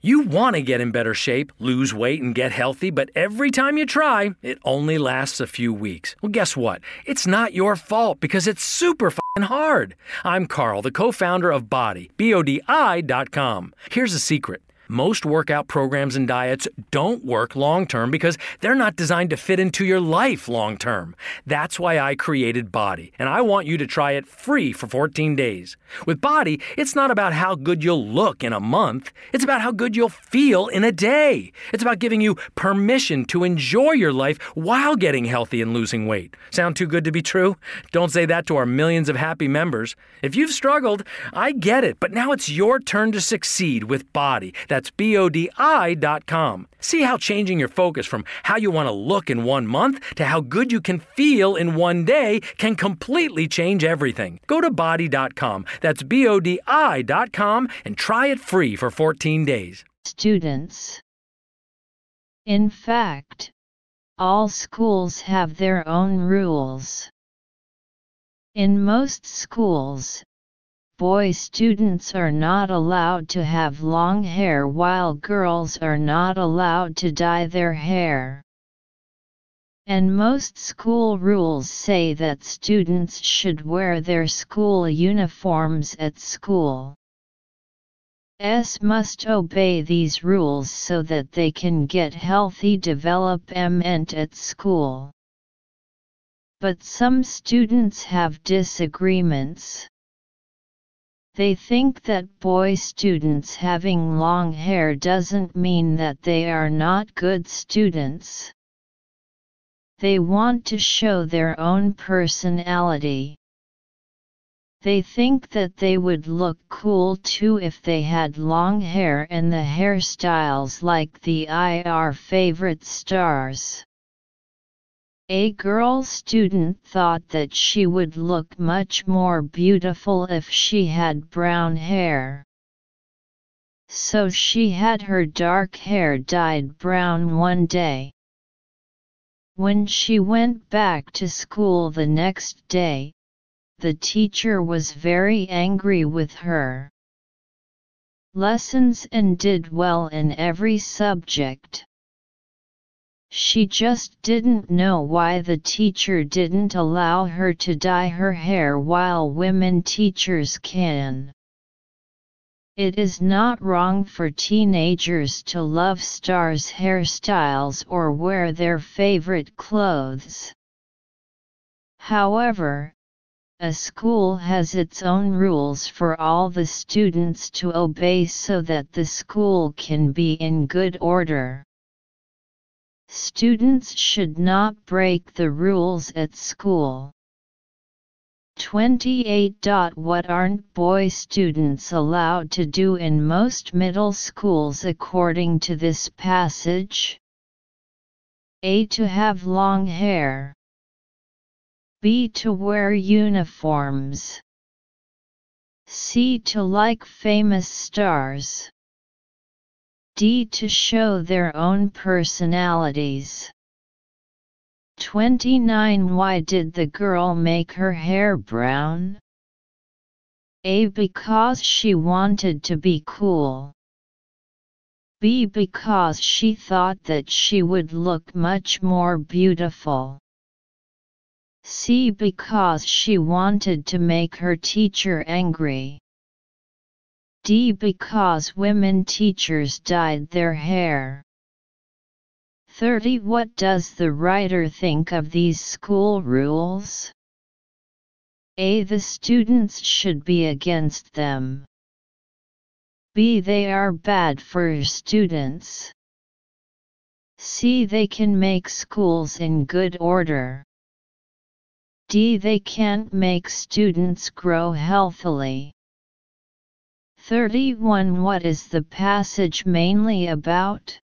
You want to get in better shape, lose weight, and get healthy, but every time you try, it only lasts a few weeks. Well, guess what? It's not your fault because it's super hard. I'm Carl, the co founder of BODi, B O D I.com. Here's a secret most workout programs and diets don't work long term because they're not designed to fit into your life long term. That's why I created BODi, and I want you to try it free for 14 days. With BODi, it's not about how good you'll look in a month, it's about how good you'll feel in a day. It's about giving you permission to enjoy your life while getting healthy and losing weight. Sound too good to be true? Don't say that to our millions of happy members. If you've struggled, I get it, but now it's your turn to succeed with BODi. That's B-O-D-I.com. See how changing your focus from how you want to look in one month to how good you can feel in one day can completely change everything. Go to bodi.com. That's B-O-D-I.com and try it free for 14 days. Students. In fact, all schools have their own rules. In most schools, boy students are not allowed to have long hair while girls are not allowed to dye their hair. And most school rules say that students should wear their school uniforms at school. S must obey these rules so that they can get healthy development at school. But some students have disagreements. They think that boy students having long hair doesn't mean that they are not good students. They want to show their own personality. They think that they would look cool too if they had long hair and the hairstyles like the IR favorite stars. A girl student thought that she would look much more beautiful if she had brown hair. So she had her dark hair dyed brown one day. When she went back to school the next day, the teacher was very angry with her. Lessons and did well in every subject. She just didn't know why the teacher didn't allow her to dye her hair while women teachers can. It is not wrong for teenagers to love stars' hairstyles or wear their favorite clothes. However, a school has its own rules for all the students to obey so that the school can be in good order. Students should not break the rules at school. 28. What aren't boy students allowed to do in most middle schools according to this passage? A. To have long hair. B. To wear uniforms. C. To like famous stars. D. To show their own personalities. 29. Why did the girl make her hair brown? A. Because she wanted to be cool. B. Because she thought that she would look much more beautiful. C. Because she wanted to make her teacher angry. D. Because women teachers dyed their hair. 30. What does the writer think of these school rules? A. The students should be against them. B. They are bad for students. C. They can make schools in good order. D. They can't make students grow healthily. 31 What is the passage mainly about?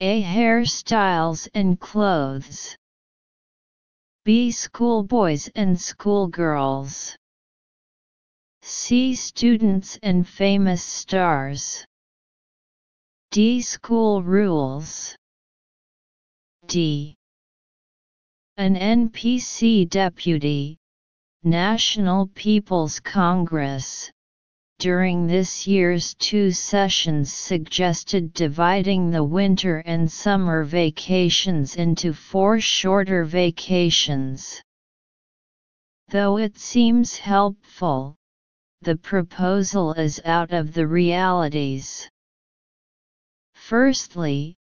A. Hairstyles and clothes. B. Schoolboys and schoolgirls. C. Students and famous stars. D. School rules. D. An NPC deputy, National People's Congress, during this year's two sessions suggested dividing the winter and summer vacations into four shorter vacations. Though it seems helpful, the proposal is out of the realities. Firstly,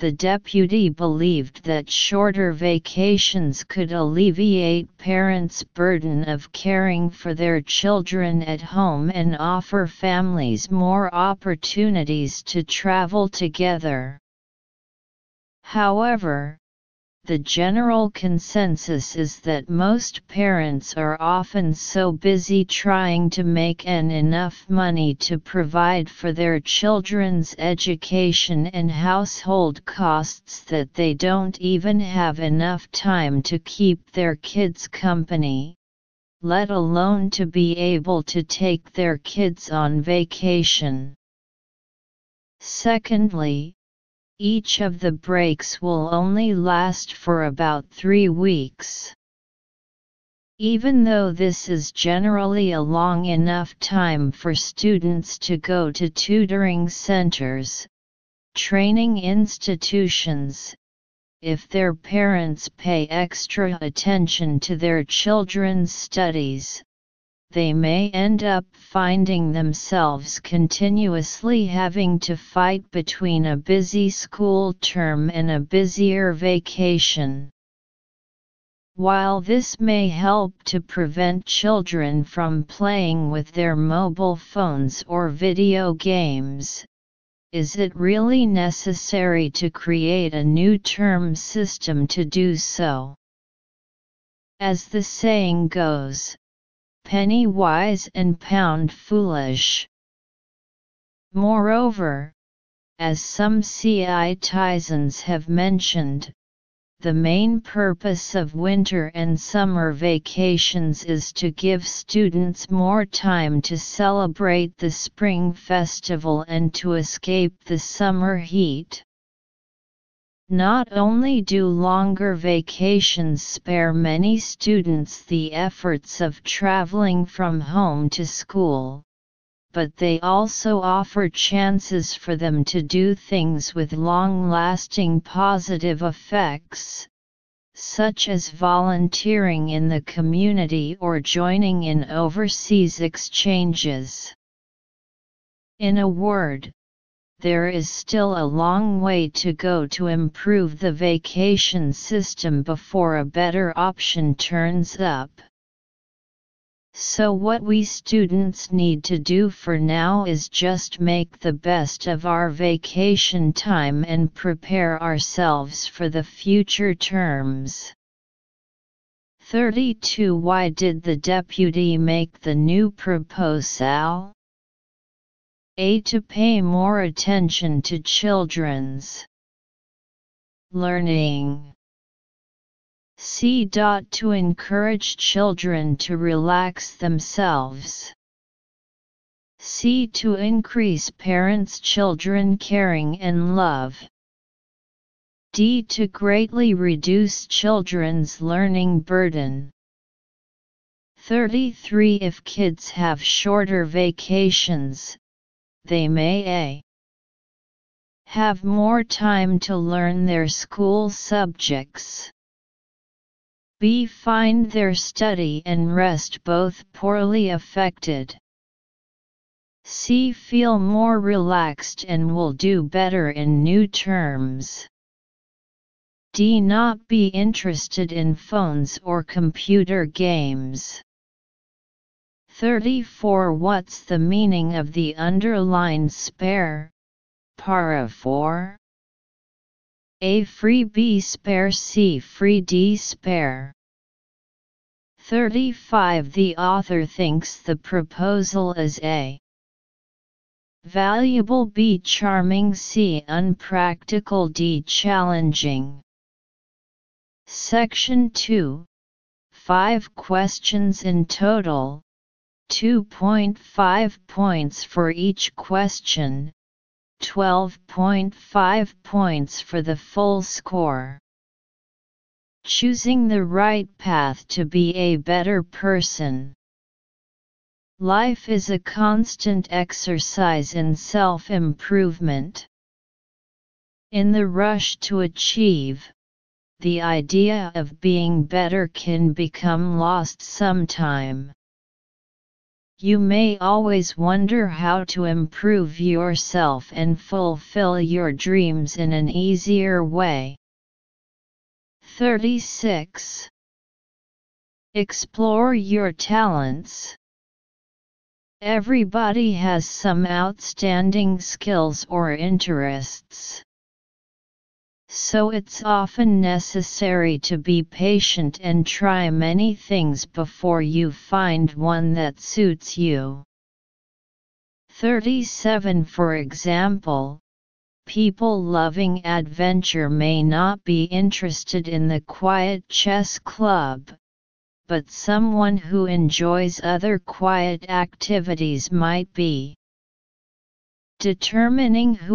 the deputy believed that shorter vacations could alleviate parents' burden of caring for their children at home and offer families more opportunities to travel together. However, the general consensus is that most parents are often so busy trying to make an enough money to provide for their children's education and household costs that they don't even have enough time to keep their kids company, let alone to be able to take their kids on vacation. Secondly, each of the breaks will only last for about three weeks. Even though this is generally a long enough time for students to go to tutoring centers, training institutions, if their parents pay extra attention to their children's studies, they may end up finding themselves continuously having to fight between a busy school term and a busier vacation. While this may help to prevent children from playing with their mobile phones or video games, is it really necessary to create a new term system to do so? As the saying goes, penny wise and pound foolish. Moreover, as some CI Tizens have mentioned, the main purpose of winter and summer vacations is to give students more time to celebrate the spring festival and to escape the summer heat. Not only do longer vacations spare many students the efforts of traveling from home to school, but they also offer chances for them to do things with long-lasting positive effects, such as volunteering in the community or joining in overseas exchanges. In a word, there is still a long way to go to improve the vacation system before a better option turns up. So what we students need to do for now is just make the best of our vacation time and prepare ourselves for the future terms. 32 Why did the deputy make the new proposal? A. To pay more attention to children's learning. C. To encourage children to relax themselves. C. To increase parents' children caring and love. D. To greatly reduce children's learning burden. 33 If kids have shorter vacations, they may a. have more time to learn their school subjects. b. find their study and rest both poorly affected. c. feel more relaxed and will do better in new terms. D. Not be interested in phones or computer games. 34 What's the meaning of the underlined spare? Para 4? A free B spare C free D spare. 35 The author thinks the proposal is A. Valuable B charming C unpractical D challenging. Section 2 5 questions in total 2.5 points for each question, 12.5 points for the full score. Choosing the right path to be a better person. Life is a constant exercise in self improvement. In the rush to achieve, the idea of being better can become lost sometime. You may always wonder how to improve yourself and fulfill your dreams in an easier way. 36. Explore your talents. Everybody has some outstanding skills or interests. So it's often necessary to be patient and try many things before you find one that suits you. 37 For example, people loving adventure may not be interested in the quiet chess club, but someone who enjoys other quiet activities might be. Determining who